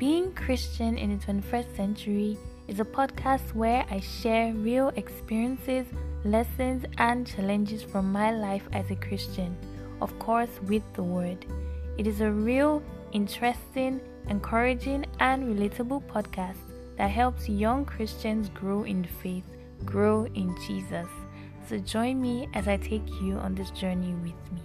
Being Christian in the 21st Century is a podcast where I share real experiences, lessons, and challenges from my life as a Christian, of course, with the Word. It is a real, interesting, encouraging, and relatable podcast that helps young Christians grow in faith, grow in Jesus. So join me as I take you on this journey with me.